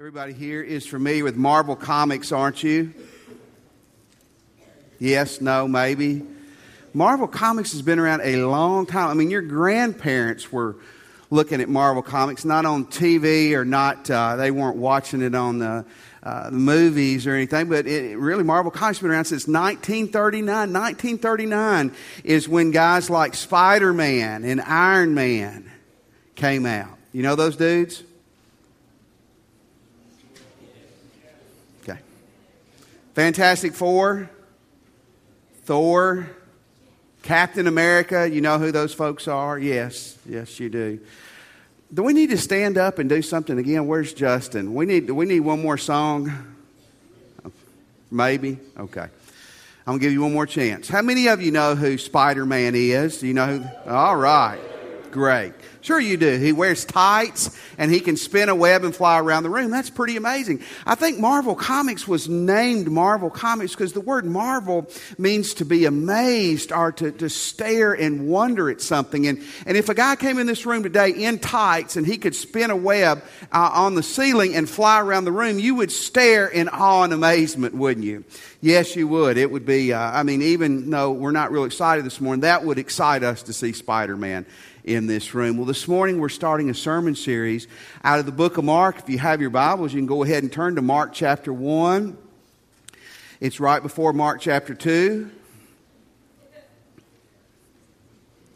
Everybody here is familiar with Marvel Comics, aren't you? Yes, no, maybe. Marvel Comics has been around a long time. I mean, your grandparents were looking at Marvel Comics, not on TV or not, uh, they weren't watching it on the, uh, the movies or anything, but it, really, Marvel Comics has been around since 1939. 1939 is when guys like Spider Man and Iron Man came out. You know those dudes? Fantastic Four, Thor, Captain America. You know who those folks are? Yes, yes, you do. Do we need to stand up and do something again? Where's Justin? We need, we need one more song? Maybe? Okay. I'm going to give you one more chance. How many of you know who Spider Man is? Do you know who? All right. Great. Sure, you do. He wears tights and he can spin a web and fly around the room. That's pretty amazing. I think Marvel Comics was named Marvel Comics because the word marvel means to be amazed or to, to stare and wonder at something. And, and if a guy came in this room today in tights and he could spin a web uh, on the ceiling and fly around the room, you would stare in awe and amazement, wouldn't you? Yes, you would. It would be, uh, I mean, even though we're not real excited this morning, that would excite us to see Spider Man in this room. Well, this morning we're starting a sermon series out of the book of Mark. If you have your Bibles, you can go ahead and turn to Mark chapter 1. It's right before Mark chapter 2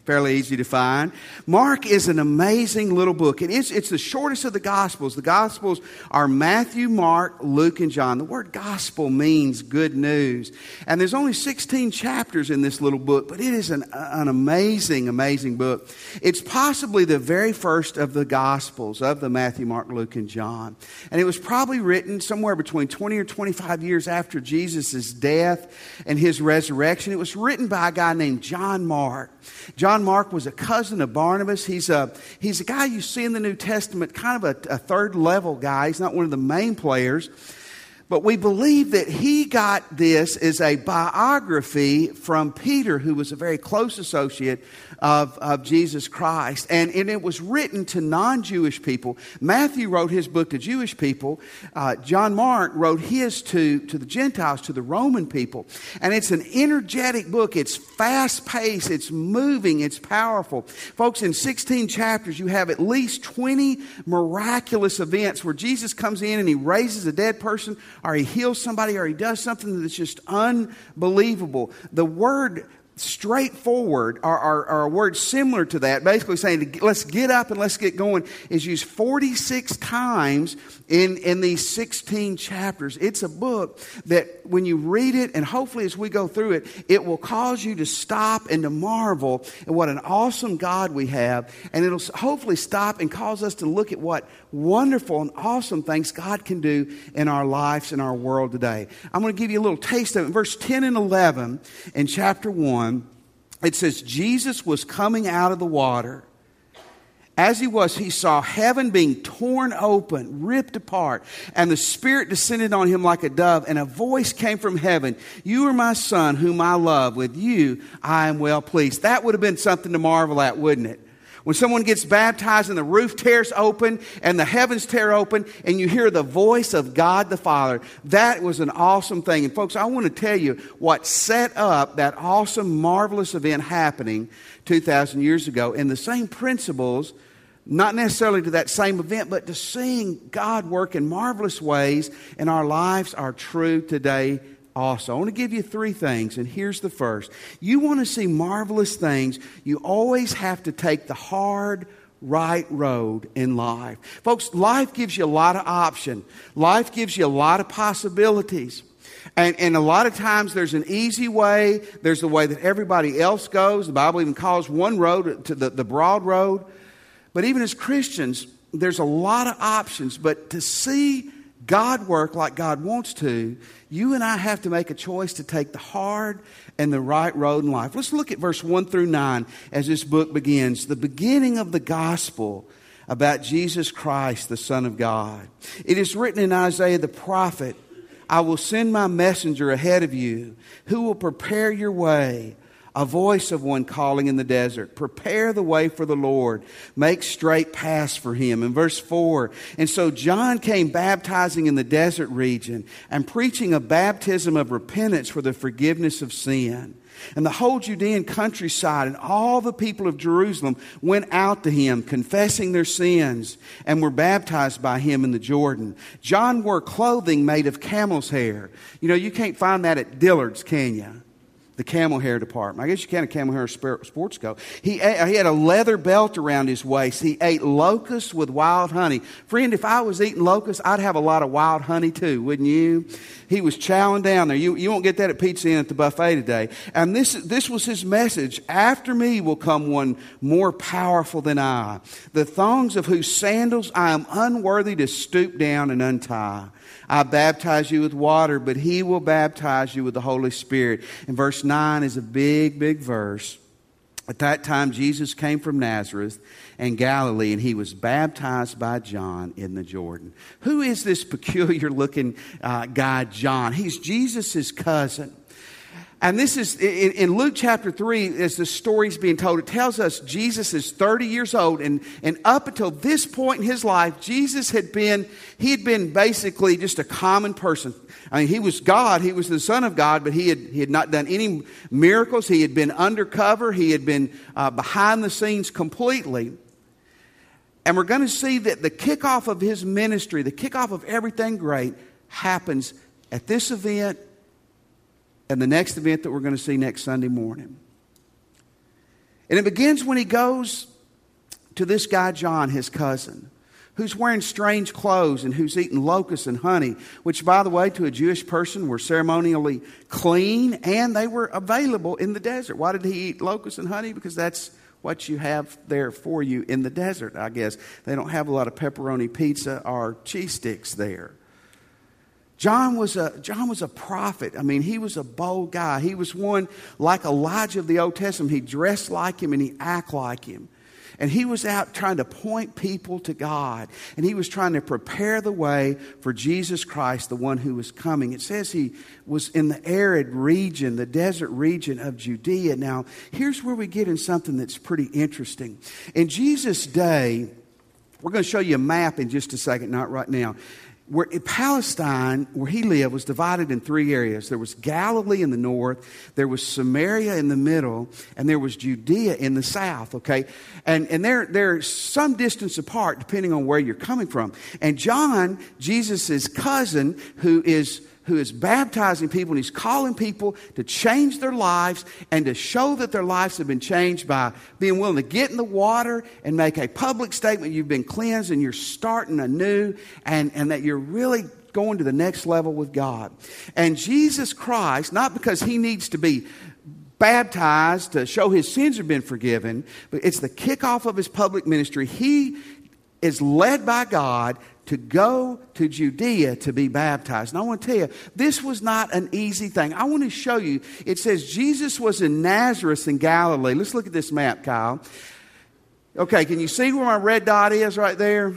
fairly easy to find. Mark is an amazing little book. It is, it's the shortest of the Gospels. The Gospels are Matthew, Mark, Luke, and John. The word gospel means good news. And there's only 16 chapters in this little book, but it is an, an amazing, amazing book. It's possibly the very first of the Gospels of the Matthew, Mark, Luke, and John. And it was probably written somewhere between 20 or 25 years after Jesus' death and his resurrection. It was written by a guy named John Mark. John Mark was a cousin of Barnabas. He's a, he's a guy you see in the New Testament, kind of a, a third level guy. He's not one of the main players. But we believe that he got this as a biography from Peter, who was a very close associate of, of Jesus Christ. And, and it was written to non Jewish people. Matthew wrote his book to Jewish people. Uh, John Mark wrote his to, to the Gentiles, to the Roman people. And it's an energetic book. It's fast paced, it's moving, it's powerful. Folks, in 16 chapters, you have at least 20 miraculous events where Jesus comes in and he raises a dead person, or he heals somebody, or he does something that's just unbelievable. The word straightforward or, or, or, a word similar to that, basically saying let's get up and let's get going, is used 46 times in, in these 16 chapters. It's a book that when you read it, and hopefully as we go through it, it will cause you to stop and to marvel at what an awesome God we have. And it'll hopefully stop and cause us to look at what wonderful and awesome things God can do in our lives in our world today. I'm going to give you a little taste of it. Verse 10 and 11 in chapter 1, it says, Jesus was coming out of the water as he was, he saw heaven being torn open, ripped apart, and the Spirit descended on him like a dove, and a voice came from heaven You are my Son, whom I love. With you I am well pleased. That would have been something to marvel at, wouldn't it? When someone gets baptized and the roof tears open and the heavens tear open and you hear the voice of God the Father, that was an awesome thing. And folks, I want to tell you what set up that awesome, marvelous event happening 2,000 years ago. And the same principles not necessarily to that same event, but to seeing God work in marvelous ways in our lives are true today also. I want to give you three things, and here's the first. You want to see marvelous things, you always have to take the hard, right road in life. Folks, life gives you a lot of option. Life gives you a lot of possibilities. And, and a lot of times there's an easy way. There's the way that everybody else goes. The Bible even calls one road to the, the broad road. But even as Christians, there's a lot of options. But to see God work like God wants to, you and I have to make a choice to take the hard and the right road in life. Let's look at verse 1 through 9 as this book begins. The beginning of the gospel about Jesus Christ, the Son of God. It is written in Isaiah the prophet I will send my messenger ahead of you who will prepare your way. A voice of one calling in the desert, prepare the way for the Lord, make straight paths for him. In verse 4, and so John came baptizing in the desert region and preaching a baptism of repentance for the forgiveness of sin. And the whole Judean countryside and all the people of Jerusalem went out to him, confessing their sins, and were baptized by him in the Jordan. John wore clothing made of camel's hair. You know, you can't find that at Dillard's, can you? The camel hair department. I guess you can't a camel hair sports coat. He, ate, he had a leather belt around his waist. He ate locusts with wild honey. Friend, if I was eating locusts, I'd have a lot of wild honey too, wouldn't you? He was chowing down there. You, you won't get that at Pizza Inn at the buffet today. And this, this was his message. After me will come one more powerful than I, the thongs of whose sandals I am unworthy to stoop down and untie. I baptize you with water, but he will baptize you with the Holy Spirit. And verse 9 is a big, big verse. At that time, Jesus came from Nazareth and Galilee, and he was baptized by John in the Jordan. Who is this peculiar looking uh, guy, John? He's Jesus' cousin. And this is in, in, Luke chapter 3, as the story's being told, it tells us Jesus is 30 years old. And, and up until this point in his life, Jesus had been, he had been basically just a common person. I mean, he was God, he was the Son of God, but he had, he had not done any miracles. He had been undercover, he had been uh, behind the scenes completely. And we're going to see that the kickoff of his ministry, the kickoff of everything great, happens at this event and the next event that we're going to see next Sunday morning. And it begins when he goes to this guy, John, his cousin, who's wearing strange clothes and who's eating locusts and honey, which, by the way, to a Jewish person were ceremonially clean and they were available in the desert. Why did he eat locusts and honey? Because that's what you have there for you in the desert, I guess. They don't have a lot of pepperoni pizza or cheese sticks there. John was a John was a prophet. I mean, he was a bold guy. He was one like Elijah of the Old Testament. He dressed like him and he acted like him. And he was out trying to point people to God. And he was trying to prepare the way for Jesus Christ, the one who was coming. It says he was in the arid region, the desert region of Judea. Now, here's where we get in something that's pretty interesting. In Jesus' day, we're going to show you a map in just a second, not right now where Palestine, where he lived, was divided in three areas. There was Galilee in the north, there was Samaria in the middle, and there was Judea in the south, okay? And, and they're, they're some distance apart depending on where you're coming from. And John, Jesus' cousin, who is who is baptizing people and he's calling people to change their lives and to show that their lives have been changed by being willing to get in the water and make a public statement you've been cleansed and you're starting anew and, and that you're really going to the next level with God. And Jesus Christ, not because he needs to be baptized to show his sins have been forgiven, but it's the kickoff of his public ministry. He is led by God to go to Judea to be baptized. And I want to tell you, this was not an easy thing. I want to show you. It says Jesus was in Nazareth in Galilee. Let's look at this map, Kyle. Okay, can you see where my red dot is right there?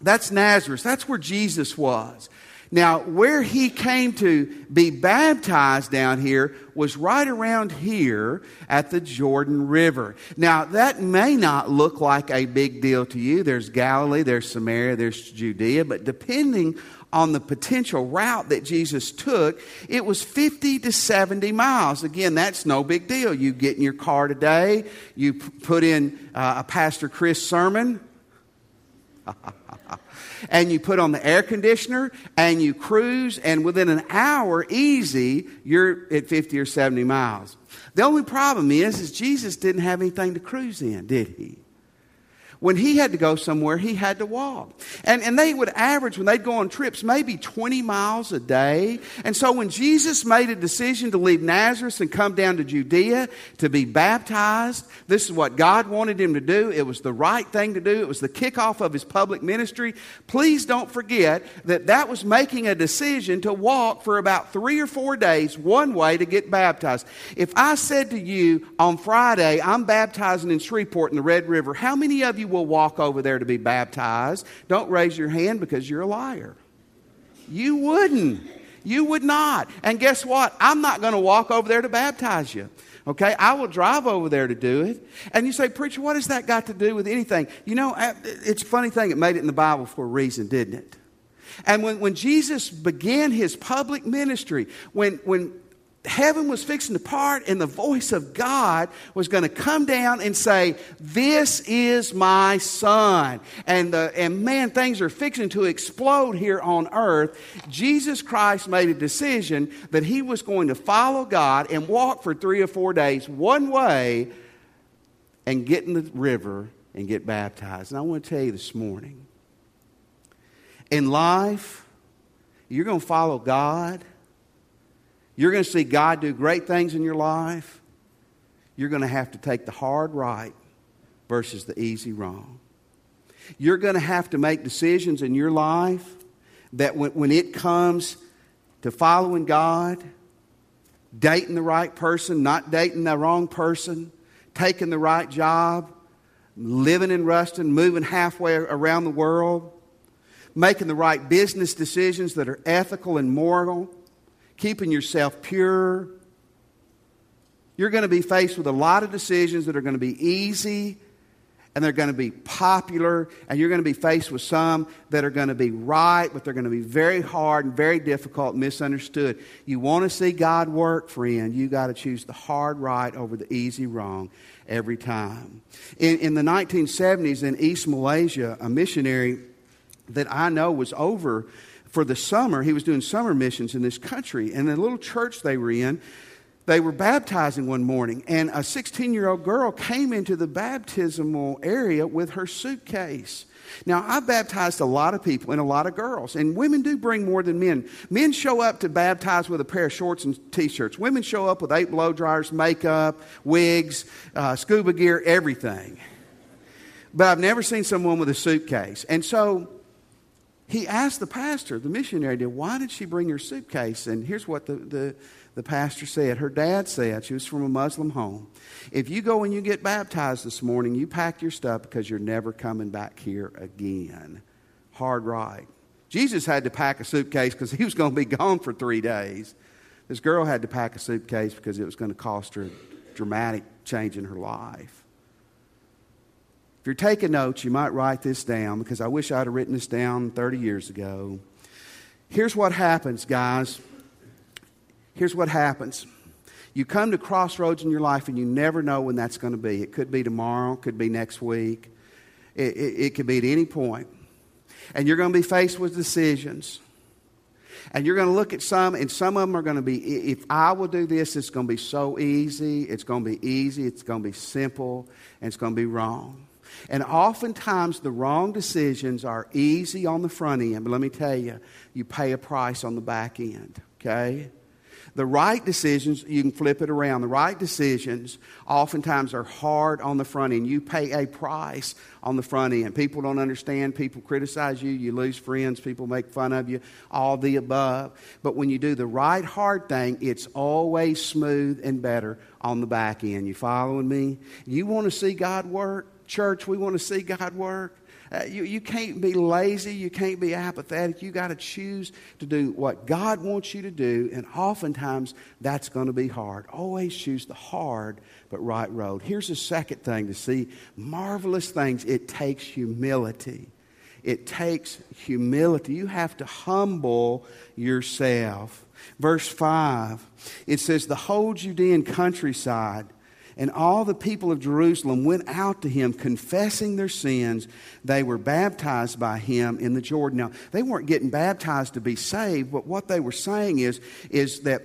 That's Nazareth. That's where Jesus was. Now, where he came to be baptized down here was right around here at the Jordan River. Now, that may not look like a big deal to you. There's Galilee, there's Samaria, there's Judea, but depending on the potential route that Jesus took, it was 50 to 70 miles. Again, that's no big deal. You get in your car today, you put in uh, a Pastor Chris sermon. and you put on the air conditioner and you cruise, and within an hour, easy, you're at 50 or 70 miles. The only problem is, is Jesus didn't have anything to cruise in, did he? When he had to go somewhere, he had to walk. And, and they would average, when they'd go on trips, maybe 20 miles a day. And so when Jesus made a decision to leave Nazareth and come down to Judea to be baptized, this is what God wanted him to do. It was the right thing to do. It was the kickoff of his public ministry. Please don't forget that that was making a decision to walk for about three or four days one way to get baptized. If I said to you on Friday, I'm baptizing in Shreveport in the Red River, how many of you will walk over there to be baptized. Don't raise your hand because you're a liar. You wouldn't. You would not. And guess what? I'm not going to walk over there to baptize you. Okay, I will drive over there to do it. And you say, Preacher, what has that got to do with anything? You know, eh, it's a funny thing, it made it in the Bible for a reason, didn't it? And when, when Jesus began his public ministry, when, when heaven was fixing to part and the voice of God was going to come down and say, This is my son. And, the, and man, things are fixing to explode here on earth. Jesus Christ made a decision that he was going to follow God and walk for three or four days one way and get in the river and get baptized. And I want to tell you this morning in life, you're going to follow God you're going to see God do great things in your life. You're going to have to take the hard right versus the easy wrong. You're going to have to make decisions in your life that when, when it comes to following God, dating the right person, not dating the wrong person, taking the right job, living in Ruston, moving halfway around the world, making the right business decisions that are ethical and moral keeping yourself pure. You're going to be faced with a lot of decisions that are going to be easy and they're going to be popular, and you're going to be faced with some that are going to be right, but they're going to be very hard and very difficult, and misunderstood. You want to see God work, friend, you got to choose the hard right over the easy wrong every time. In, in the 1970s in East Malaysia, a missionary that I know was over for the summer, he was doing summer missions in this country. And the little church they were in, they were baptizing one morning, and a 16 year old girl came into the baptismal area with her suitcase. Now, I've baptized a lot of people and a lot of girls, and women do bring more than men. Men show up to baptize with a pair of shorts and t shirts. Women show up with eight blow dryers, makeup, wigs, uh, scuba gear, everything. But I've never seen someone with a suitcase. And so he asked the pastor, the missionary did, why did she bring her suitcase? And here's what the, the, the pastor said. Her dad said, she was from a Muslim home, if you go and you get baptized this morning, you pack your stuff because you're never coming back here again. Hard right. Jesus had to pack a suitcase because he was going to be gone for three days. This girl had to pack a suitcase because it was going to cost her a dramatic change in her life. If you're taking notes, you might write this down because I wish I'd have written this down 30 years ago. Here's what happens, guys. Here's what happens. You come to crossroads in your life and you never know when that's going to be. It could be tomorrow, could be next week, it, it, it could be at any point. And you're going to be faced with decisions. And you're going to look at some, and some of them are going to be, if I will do this, it's going to be so easy. It's going to be easy. It's going to be simple. And it's going to be wrong. And oftentimes, the wrong decisions are easy on the front end, but let me tell you, you pay a price on the back end, okay? The right decisions, you can flip it around. The right decisions oftentimes are hard on the front end. You pay a price on the front end. People don't understand. People criticize you. You lose friends. People make fun of you. All the above. But when you do the right hard thing, it's always smooth and better on the back end. You following me? You want to see God work? Church, we want to see God work. Uh, you, you can't be lazy. You can't be apathetic. You got to choose to do what God wants you to do, and oftentimes that's going to be hard. Always choose the hard but right road. Here's the second thing to see marvelous things. It takes humility. It takes humility. You have to humble yourself. Verse 5, it says, The whole Judean countryside and all the people of Jerusalem went out to him, confessing their sins. They were baptized by him in the Jordan. Now, they weren't getting baptized to be saved, but what they were saying is, is that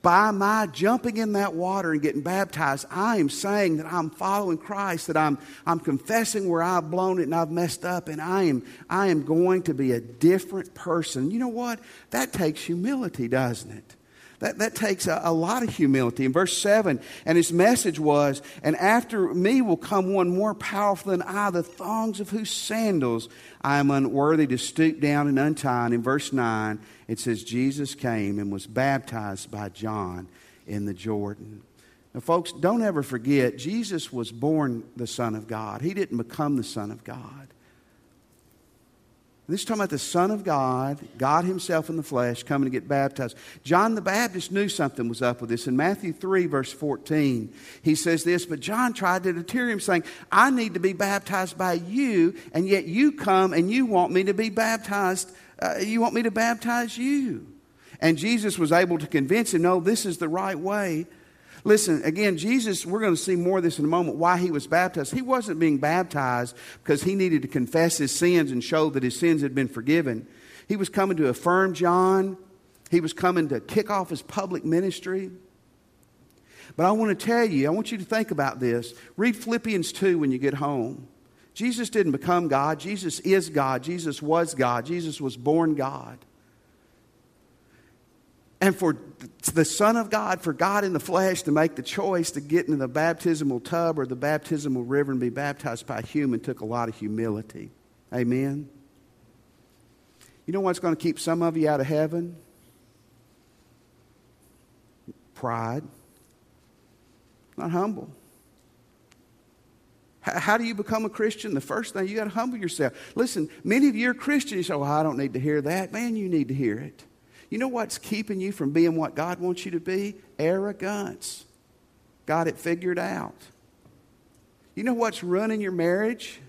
by my jumping in that water and getting baptized, I am saying that I'm following Christ, that I'm, I'm confessing where I've blown it and I've messed up, and I am, I am going to be a different person. You know what? That takes humility, doesn't it? That, that takes a, a, lot of humility. In verse 7, and his message was, And after me will come one more powerful than I, the thongs of whose sandals I am unworthy to stoop down and untie. And in verse 9, it says, Jesus came and was baptized by John in the Jordan. Now, folks, don't ever forget, Jesus was born the Son of God. He didn't become the Son of God. This is talking about the Son of God, God Himself in the flesh, coming to get baptized. John the Baptist knew something was up with this. In Matthew 3, verse 14, he says this, but John tried to deter him, saying, I need to be baptized by you, and yet you come and you want me to be baptized. Uh, you want me to baptize you. And Jesus was able to convince him, no, this is the right way. Listen, again, Jesus, we're going to see more of this in a moment, why he was baptized. He wasn't being baptized because he needed to confess his sins and show that his sins had been forgiven. He was coming to affirm John, he was coming to kick off his public ministry. But I want to tell you, I want you to think about this. Read Philippians 2 when you get home. Jesus didn't become God. Jesus is God. Jesus was God. Jesus was born God. And for the Son of God, for God in the flesh to make the choice to get into the baptismal tub or the baptismal river and be baptized by a human took a lot of humility. Amen? You know what's going to keep some of you out of heaven? Pride. Not humble. How do you become a Christian? The first thing, you got to humble yourself. Listen, many of you are Christians. You say, well, I don't need to hear that. Man, you need to hear it. You know what's keeping you from being what God wants you to be? Arrogance. Got it figured out. You know what's running your marriage?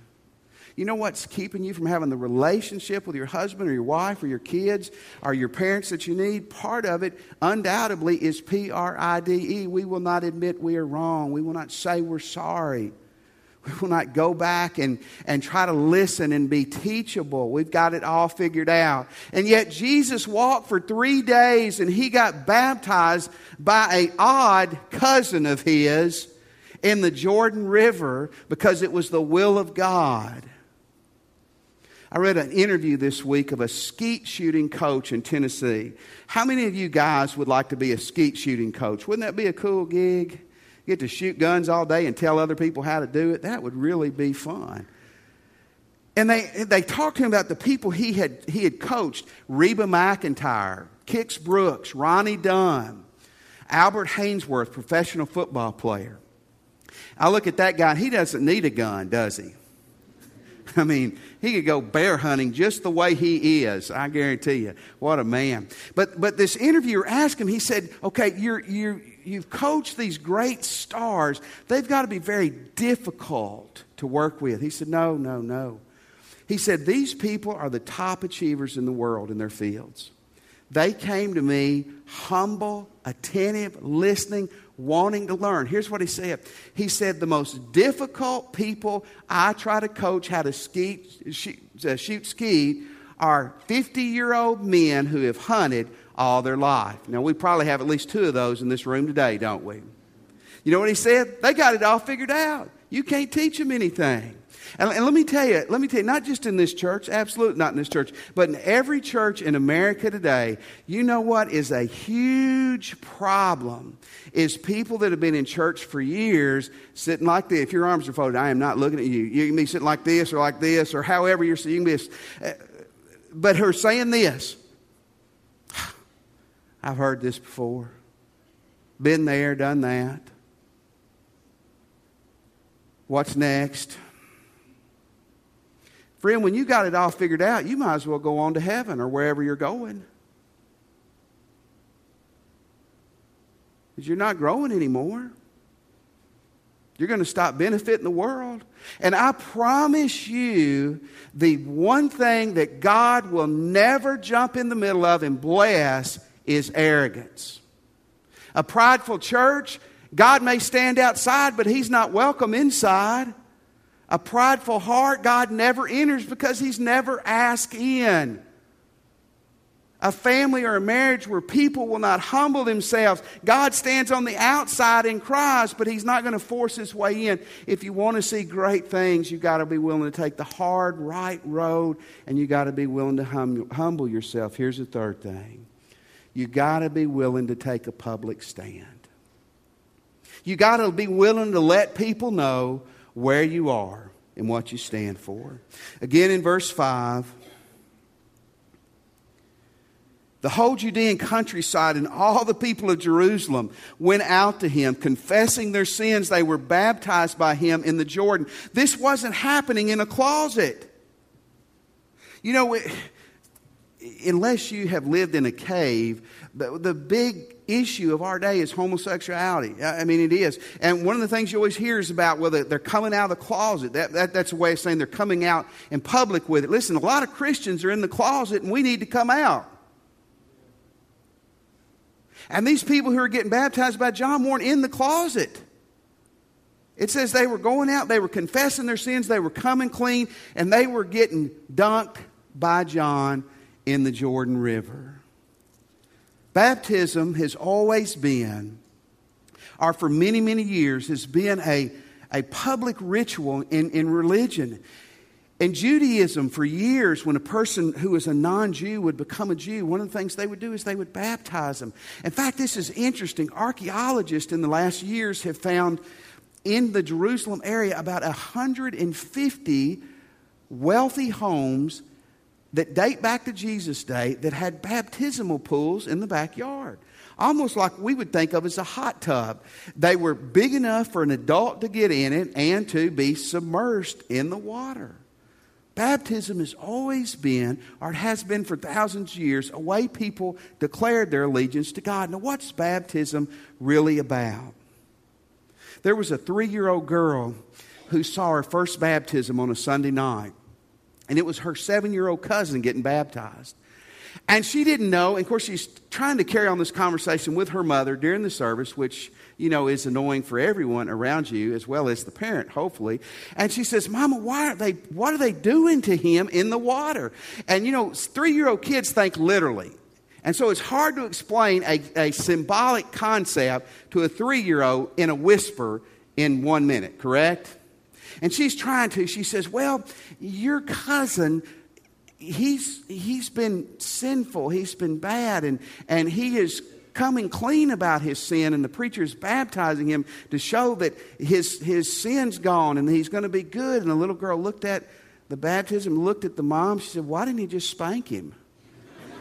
You know what's keeping you from having the relationship with your husband or your wife or your kids or your parents that you need? Part of it, undoubtedly, is P R I D E. We will not admit we are wrong. We will not say we're sorry. We will not go back and, and try to listen and be teachable. We've got it all figured out. And yet Jesus walked for three days and he got baptized by a odd cousin of his in the Jordan River because it was the will of God. I read an interview this week of a skeet shooting coach in Tennessee. How many of you guys would like to be a skeet shooting coach? Wouldn't that be a cool gig? Get to shoot guns all day and tell other people how to do it, that would really be fun. And they, they talked to him about the people he had, he had coached Reba McEntire, Kix Brooks, Ronnie Dunn, Albert Haynesworth, professional football player. I look at that guy, he doesn't need a gun, does he? I mean, he could go bear hunting just the way he is. I guarantee you. What a man. But, but this interviewer asked him, he said, okay, you're, you're, you've coached these great stars. They've got to be very difficult to work with. He said, no, no, no. He said, these people are the top achievers in the world in their fields. They came to me humble, attentive, listening, wanting to learn. Here's what he said He said, The most difficult people I try to coach how to skeet, shoot, uh, shoot skeet are 50 year old men who have hunted all their life. Now, we probably have at least two of those in this room today, don't we? You know what he said? They got it all figured out. You can't teach them anything. And, and, let me tell you, let me tell you, not just in this church, absolutely not in this church, but in every church in America today, you know what is a huge problem is people that have been in church for years sitting like this. If your arms are folded, I am not looking at you. You can be sitting like this or like this or however you're sitting. You can be, uh, but her saying this. I've heard this before. Been there, done that. What's next? Friend, when you got it all figured out, you might as well go on to heaven or wherever you're going. Because you're not growing anymore. You're going to stop benefiting the world. And I promise you, the one thing that God will never jump in the middle of and bless is arrogance. A prideful church, God may stand outside, but He's not welcome inside. A prideful heart, God never enters because He's never asked in. A family or a marriage where people will not humble themselves. God stands on the outside and cries, but He's not going to force His way in. If you want to see great things, you've got to be willing to take the hard, right road, and you've got to be willing to hum- humble yourself. Here's the third thing you've got to be willing to take a public stand. You've got to be willing to let people know where you are and what you stand for. Again, in verse 5, the whole Judean countryside and all the people of Jerusalem went out to him, confessing their sins. They were baptized by him in the Jordan. This wasn't happening in a closet. You know, unless you have lived in a cave, the, the big issue of our day is homosexuality. I mean, it is. And one of the things you always hear is about, well, they're coming out of the closet. That, that, that's a way of saying they're coming out in public with it. Listen, a lot of Christians are in the closet and we need to come out. And these people who are getting baptized by John weren't in the closet. It says they were going out, they were confessing their sins, they were coming clean, and they were getting dunked by John in the Jordan River. Baptism has always been, or for many, many years, has been a, a public ritual in, in religion. In Judaism, for years, when a person who was a non Jew would become a Jew, one of the things they would do is they would baptize them. In fact, this is interesting. Archaeologists in the last years have found in the Jerusalem area about 150 wealthy homes that date back to Jesus' day that had baptismal pools in the backyard. Almost like we would think of as a hot tub. They were big enough for an adult to get in it and to be submerged in the water. Baptism has always been, or it has been for thousands of years, a way people declared their allegiance to God. Now, what's baptism really about? There was a three year old girl who saw her first baptism on a Sunday night and it was her seven year old cousin getting baptized. And she didn't know. And of course, she's trying to carry on this conversation with her mother during the service, which, you know, is annoying for everyone around you as well as the parent, hopefully. And she says, Mama, why are they, what are they doing to him in the water? And, you know, three year old kids think literally. And so it's hard to explain a, a symbolic concept to a three year old in a whisper in one minute, correct? And she's trying to. She says, Well, your cousin, he's, he's been sinful, he's been bad, and, and he is coming clean about his sin, and the preacher is baptizing him to show that his, his sin's gone and he's going to be good. And the little girl looked at the baptism, looked at the mom. She said, Why didn't he just spank him?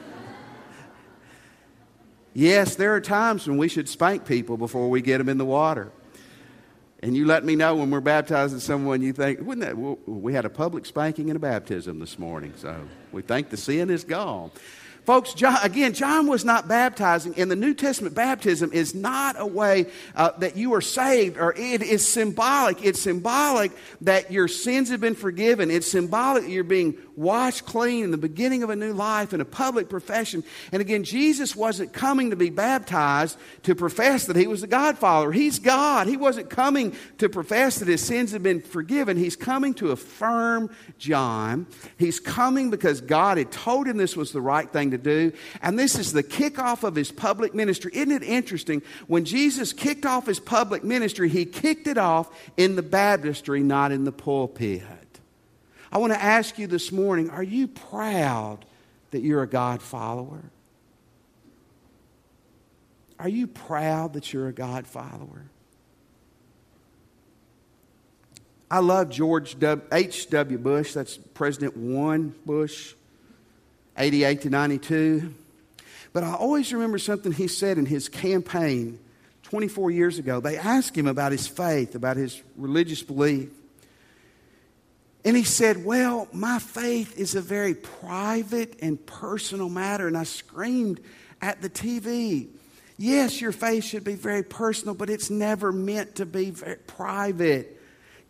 yes, there are times when we should spank people before we get them in the water. And you let me know when we're baptizing someone you think, wouldn't that, we had a public spanking and a baptism this morning. So we think the sin is gone. Folks, John, again, John was not baptizing. In the New Testament, baptism is not a way uh, that you are saved, or it is symbolic. It's symbolic that your sins have been forgiven. It's symbolic that you're being washed clean in the beginning of a new life in a public profession. And again, Jesus wasn't coming to be baptized to profess that he was the Godfather. He's God. He wasn't coming to profess that his sins have been forgiven. He's coming to affirm John. He's coming because God had told him this was the right thing to to do. And this is the kickoff of his public ministry. Isn't it interesting? When Jesus kicked off his public ministry, he kicked it off in the baptistry, not in the pulpit. I want to ask you this morning are you proud that you're a God follower? Are you proud that you're a God follower? I love George H.W. Bush. That's President one Bush. 88 to 92. But I always remember something he said in his campaign 24 years ago. They asked him about his faith, about his religious belief. And he said, Well, my faith is a very private and personal matter. And I screamed at the TV, Yes, your faith should be very personal, but it's never meant to be private.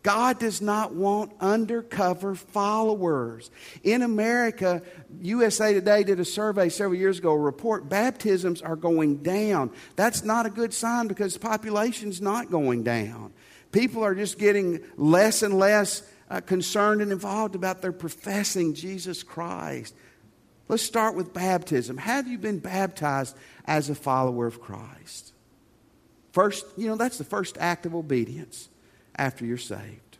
God does not want undercover followers. In America, USA Today did a survey several years ago, a report baptisms are going down. That's not a good sign because the population's not going down. People are just getting less and less uh, concerned and involved about their professing Jesus Christ. Let's start with baptism. Have you been baptized as a follower of Christ? First, you know, that's the first act of obedience after you're saved.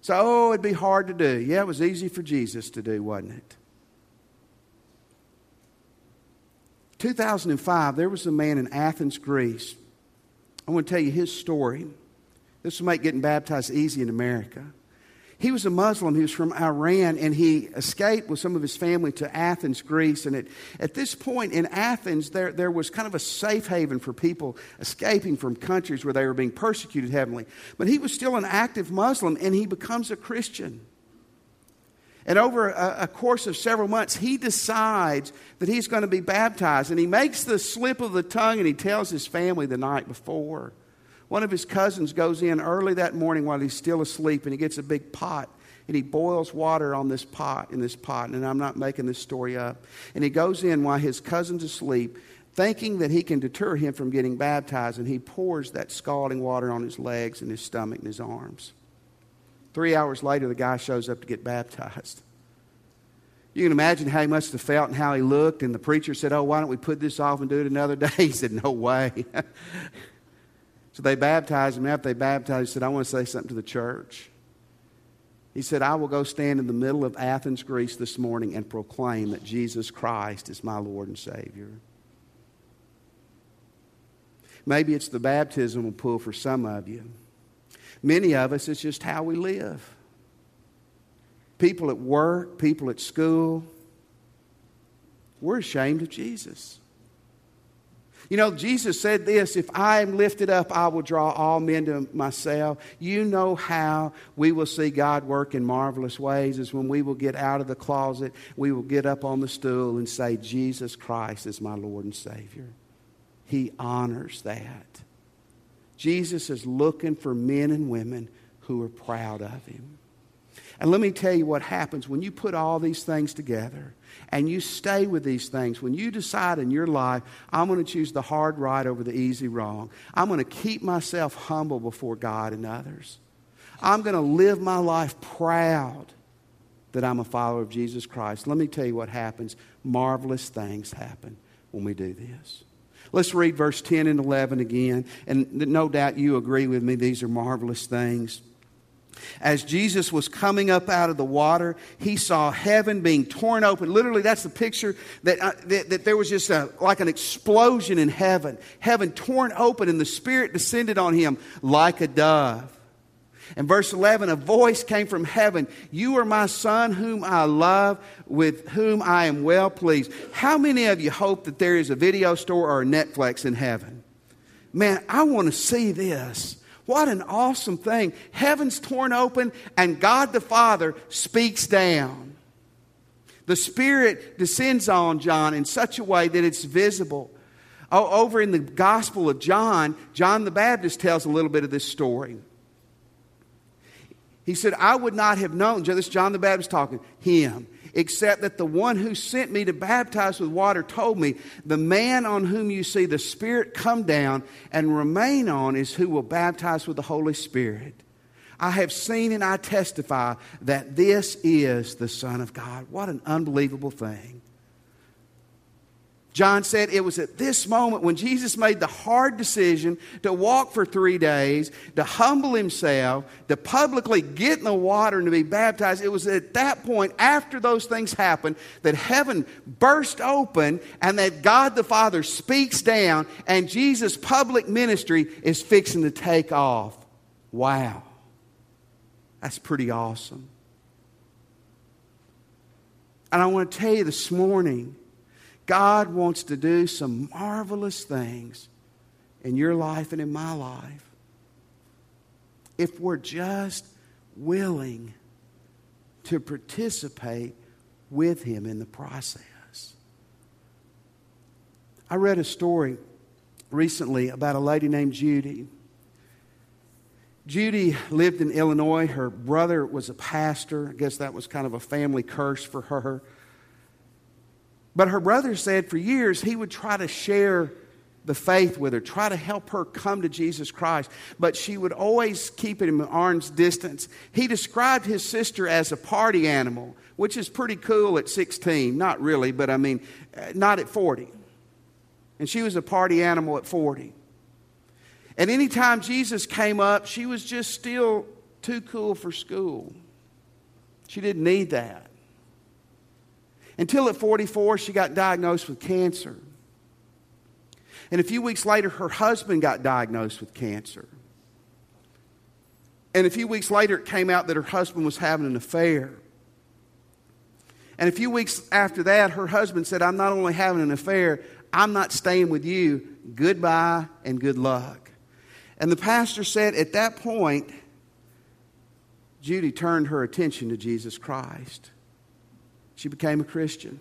So, oh, it'd be hard to do. Yeah, it was easy for Jesus to do, wasn't it? 2005, there was a man in Athens, Greece. I want to tell you his story. This will make getting baptized easy in America. He was a Muslim. He was from Iran, and he escaped with some of his family to Athens, Greece. And at, at this point in Athens, there, there was kind of a safe haven for people escaping from countries where they were being persecuted heavily. But he was still an active Muslim, and he becomes a Christian. And over a, a, course of several months, he decides that he's going to be baptized. And he makes the slip of the tongue and he tells his family the night before. One of his cousins goes in early that morning while he's still asleep and he gets a big pot and he boils water on this pot in this pot and i'm not making this story up. And he goes in while his cousin's asleep thinking that he can deter him from getting baptized and he pours that scalding water on his legs and his stomach and his arms. Three hours later the guy shows up to get baptized. You can imagine how he must have felt and how he looked and the preacher said oh why don't we put this off and do it another day? He said no way so they baptized him after they baptized he said i want to say something to the church he said, I will go stand in the middle of Athens, Greece this morning and proclaim that Jesus Christ is my Lord and Savior. Maybe it's the baptismal pool for some of you. Many of us, it's just how we live. People at work, people at school, we're ashamed of Jesus. You know, Jesus said this if I am lifted up, I will draw all men to myself. You know how we will see God work in marvelous ways is when we will get out of the closet, we will get up on the stool and say, Jesus Christ is my Lord and Savior. He honors that. Jesus is looking for men and women who are proud of Him. And let me tell you what happens when you put all these things together and you stay with these things, when you decide in your life, I'm going to choose the hard right over the easy wrong, I'm going to keep myself humble before God and others. I'm going to live my life proud that I'm a follower of Jesus Christ. Let me tell you what happens. Marvelous things happen when we do this. Let's read verse 10 and 11 again. And no doubt you agree with me, these are marvelous things. As Jesus was coming up out of the water, he saw heaven being torn open. Literally, that's the picture that, uh, that, that, there was just a, like an explosion in heaven. Heaven torn open, and the Spirit descended on him like a dove. In verse 11, a voice came from heaven You are my son, whom I love, with whom I am well pleased. How many of you hope that there is a video store or a Netflix in heaven? Man, I want to see this. What an awesome thing. Heaven's torn open, and God the Father speaks down. The Spirit descends on John in such a way that it's visible. Oh, over in the Gospel of John, John the Baptist tells a little bit of this story. He said, I would not have known, this is John the Baptist talking, him except that the one who sent me to baptize with water told me, The man on whom you see the Spirit come down and remain on is who will baptize with the Holy Spirit. I have seen and I testify that this is the Son of God. What an unbelievable thing. John said it was at this moment when Jesus made the hard decision to walk for three days, to humble himself, to publicly get in the water and to be baptized. It was at that point, after those things happened, that heaven burst open and that God the Father speaks down and Jesus' public ministry is fixing to take off. Wow. That's pretty awesome. And I want to tell you this morning God wants to do some marvelous things in your life and in my life if we're just willing to participate with Him in the process. I read a story recently about a lady named Judy. Judy lived in Illinois. Her brother was a pastor. I guess that was kind of a family curse for her. But her brother said for years he would try to share the faith with her, try to help her come to Jesus Christ, but she would always keep it in arm's distance. He described his sister as a party animal, which is pretty cool at 16. Not really, but I mean, uh, not at 40. And she was a party animal at 40. And anytime Jesus came up, she was just still too cool for school. She didn't need that. Until at 44, she got diagnosed with cancer. And a few weeks later, her husband got diagnosed with cancer. And a few weeks later, it came out that her husband was having an affair. And a few weeks after that, her husband said, I'm not only having an affair, I'm not staying with you. Goodbye and good luck. And the pastor said, at that point, Judy turned her attention to Jesus Christ. She became a Christian.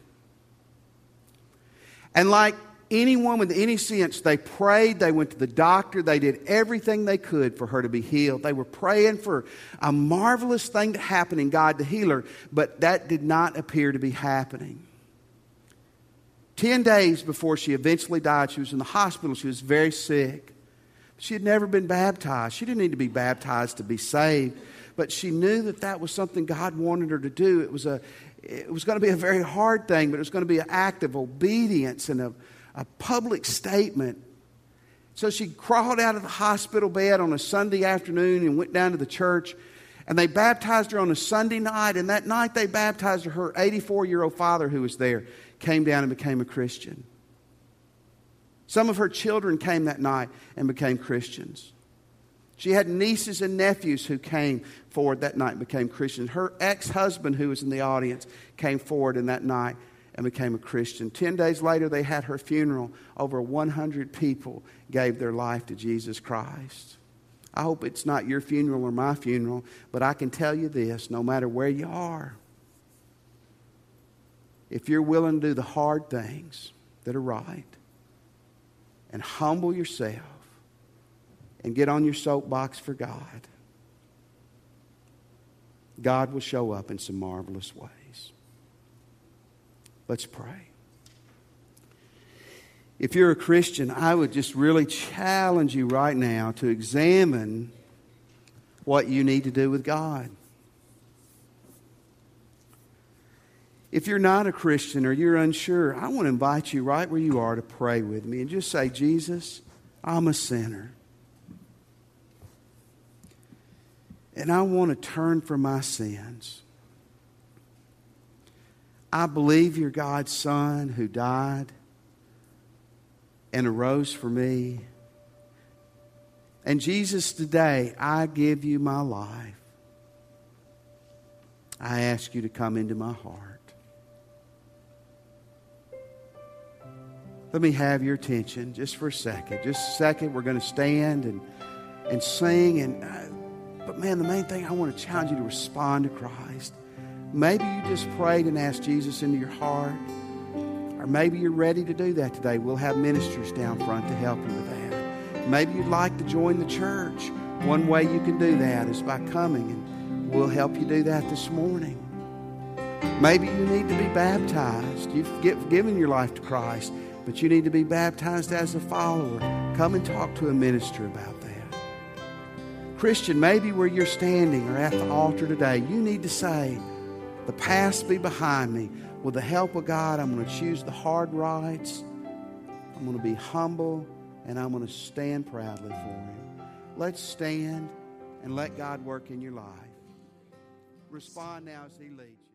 And like anyone with any sense, they prayed, they went to the doctor, they did everything they could for her to be healed. They were praying for a marvelous thing to happen in God to heal her, but that did not appear to be happening. Ten days before she eventually died, she was in the hospital. She was very sick. She had never been baptized. She didn't need to be baptized to be saved, but she knew that that was something God wanted her to do. It was, a, it was going to be a very hard thing, but it was going to be an act of obedience and a, a public statement. So she crawled out of the hospital bed on a Sunday afternoon and went down to the church. And they baptized her on a Sunday night. And that night they baptized her. Her 84 year old father, who was there, came down and became a Christian. Some of her children came that night and became Christians. She had nieces and nephews who came forward that night and became Christians. Her ex husband, who was in the audience, came forward in that night and became a Christian. Ten days later, they had her funeral. Over 100 people gave their life to Jesus Christ. I hope it's not your funeral or my funeral, but I can tell you this no matter where you are, if you're willing to do the hard things that are right and humble yourself and get on your soapbox for God, God will show up in some marvelous ways. Let's pray. If you're a Christian, I would just really challenge you right now to examine what you need to do with God. If you're not a Christian or you're unsure, I want to invite you right where you are to pray with me and just say, Jesus, I'm a sinner. And I want to turn from my sins. I believe you're God's Son who died and arose for me. And Jesus, today, I give you my life. I ask you to come into my heart. Let me have your attention just for a second. Just a second, we're going to stand and, and sing. And, uh, but man, the main thing I want to challenge you to respond to Christ. Maybe you just prayed and asked Jesus into your heart. Or maybe you're ready to do that today. We'll have ministers down front to help you with that. Maybe you'd like to join the church. One way you can do that is by coming, and we'll help you do that this morning. Maybe you need to be baptized. You've given your life to Christ, but you need to be baptized as a follower. Come and talk to a minister about that. Christian, maybe where you're standing or at the altar today, you need to say, the past be behind me. With the help of God, I'm going to choose the hard rights. I'm going to be humble and I'm going to stand proudly for Him. Let's stand and let God work in your life. Respond now as He leads.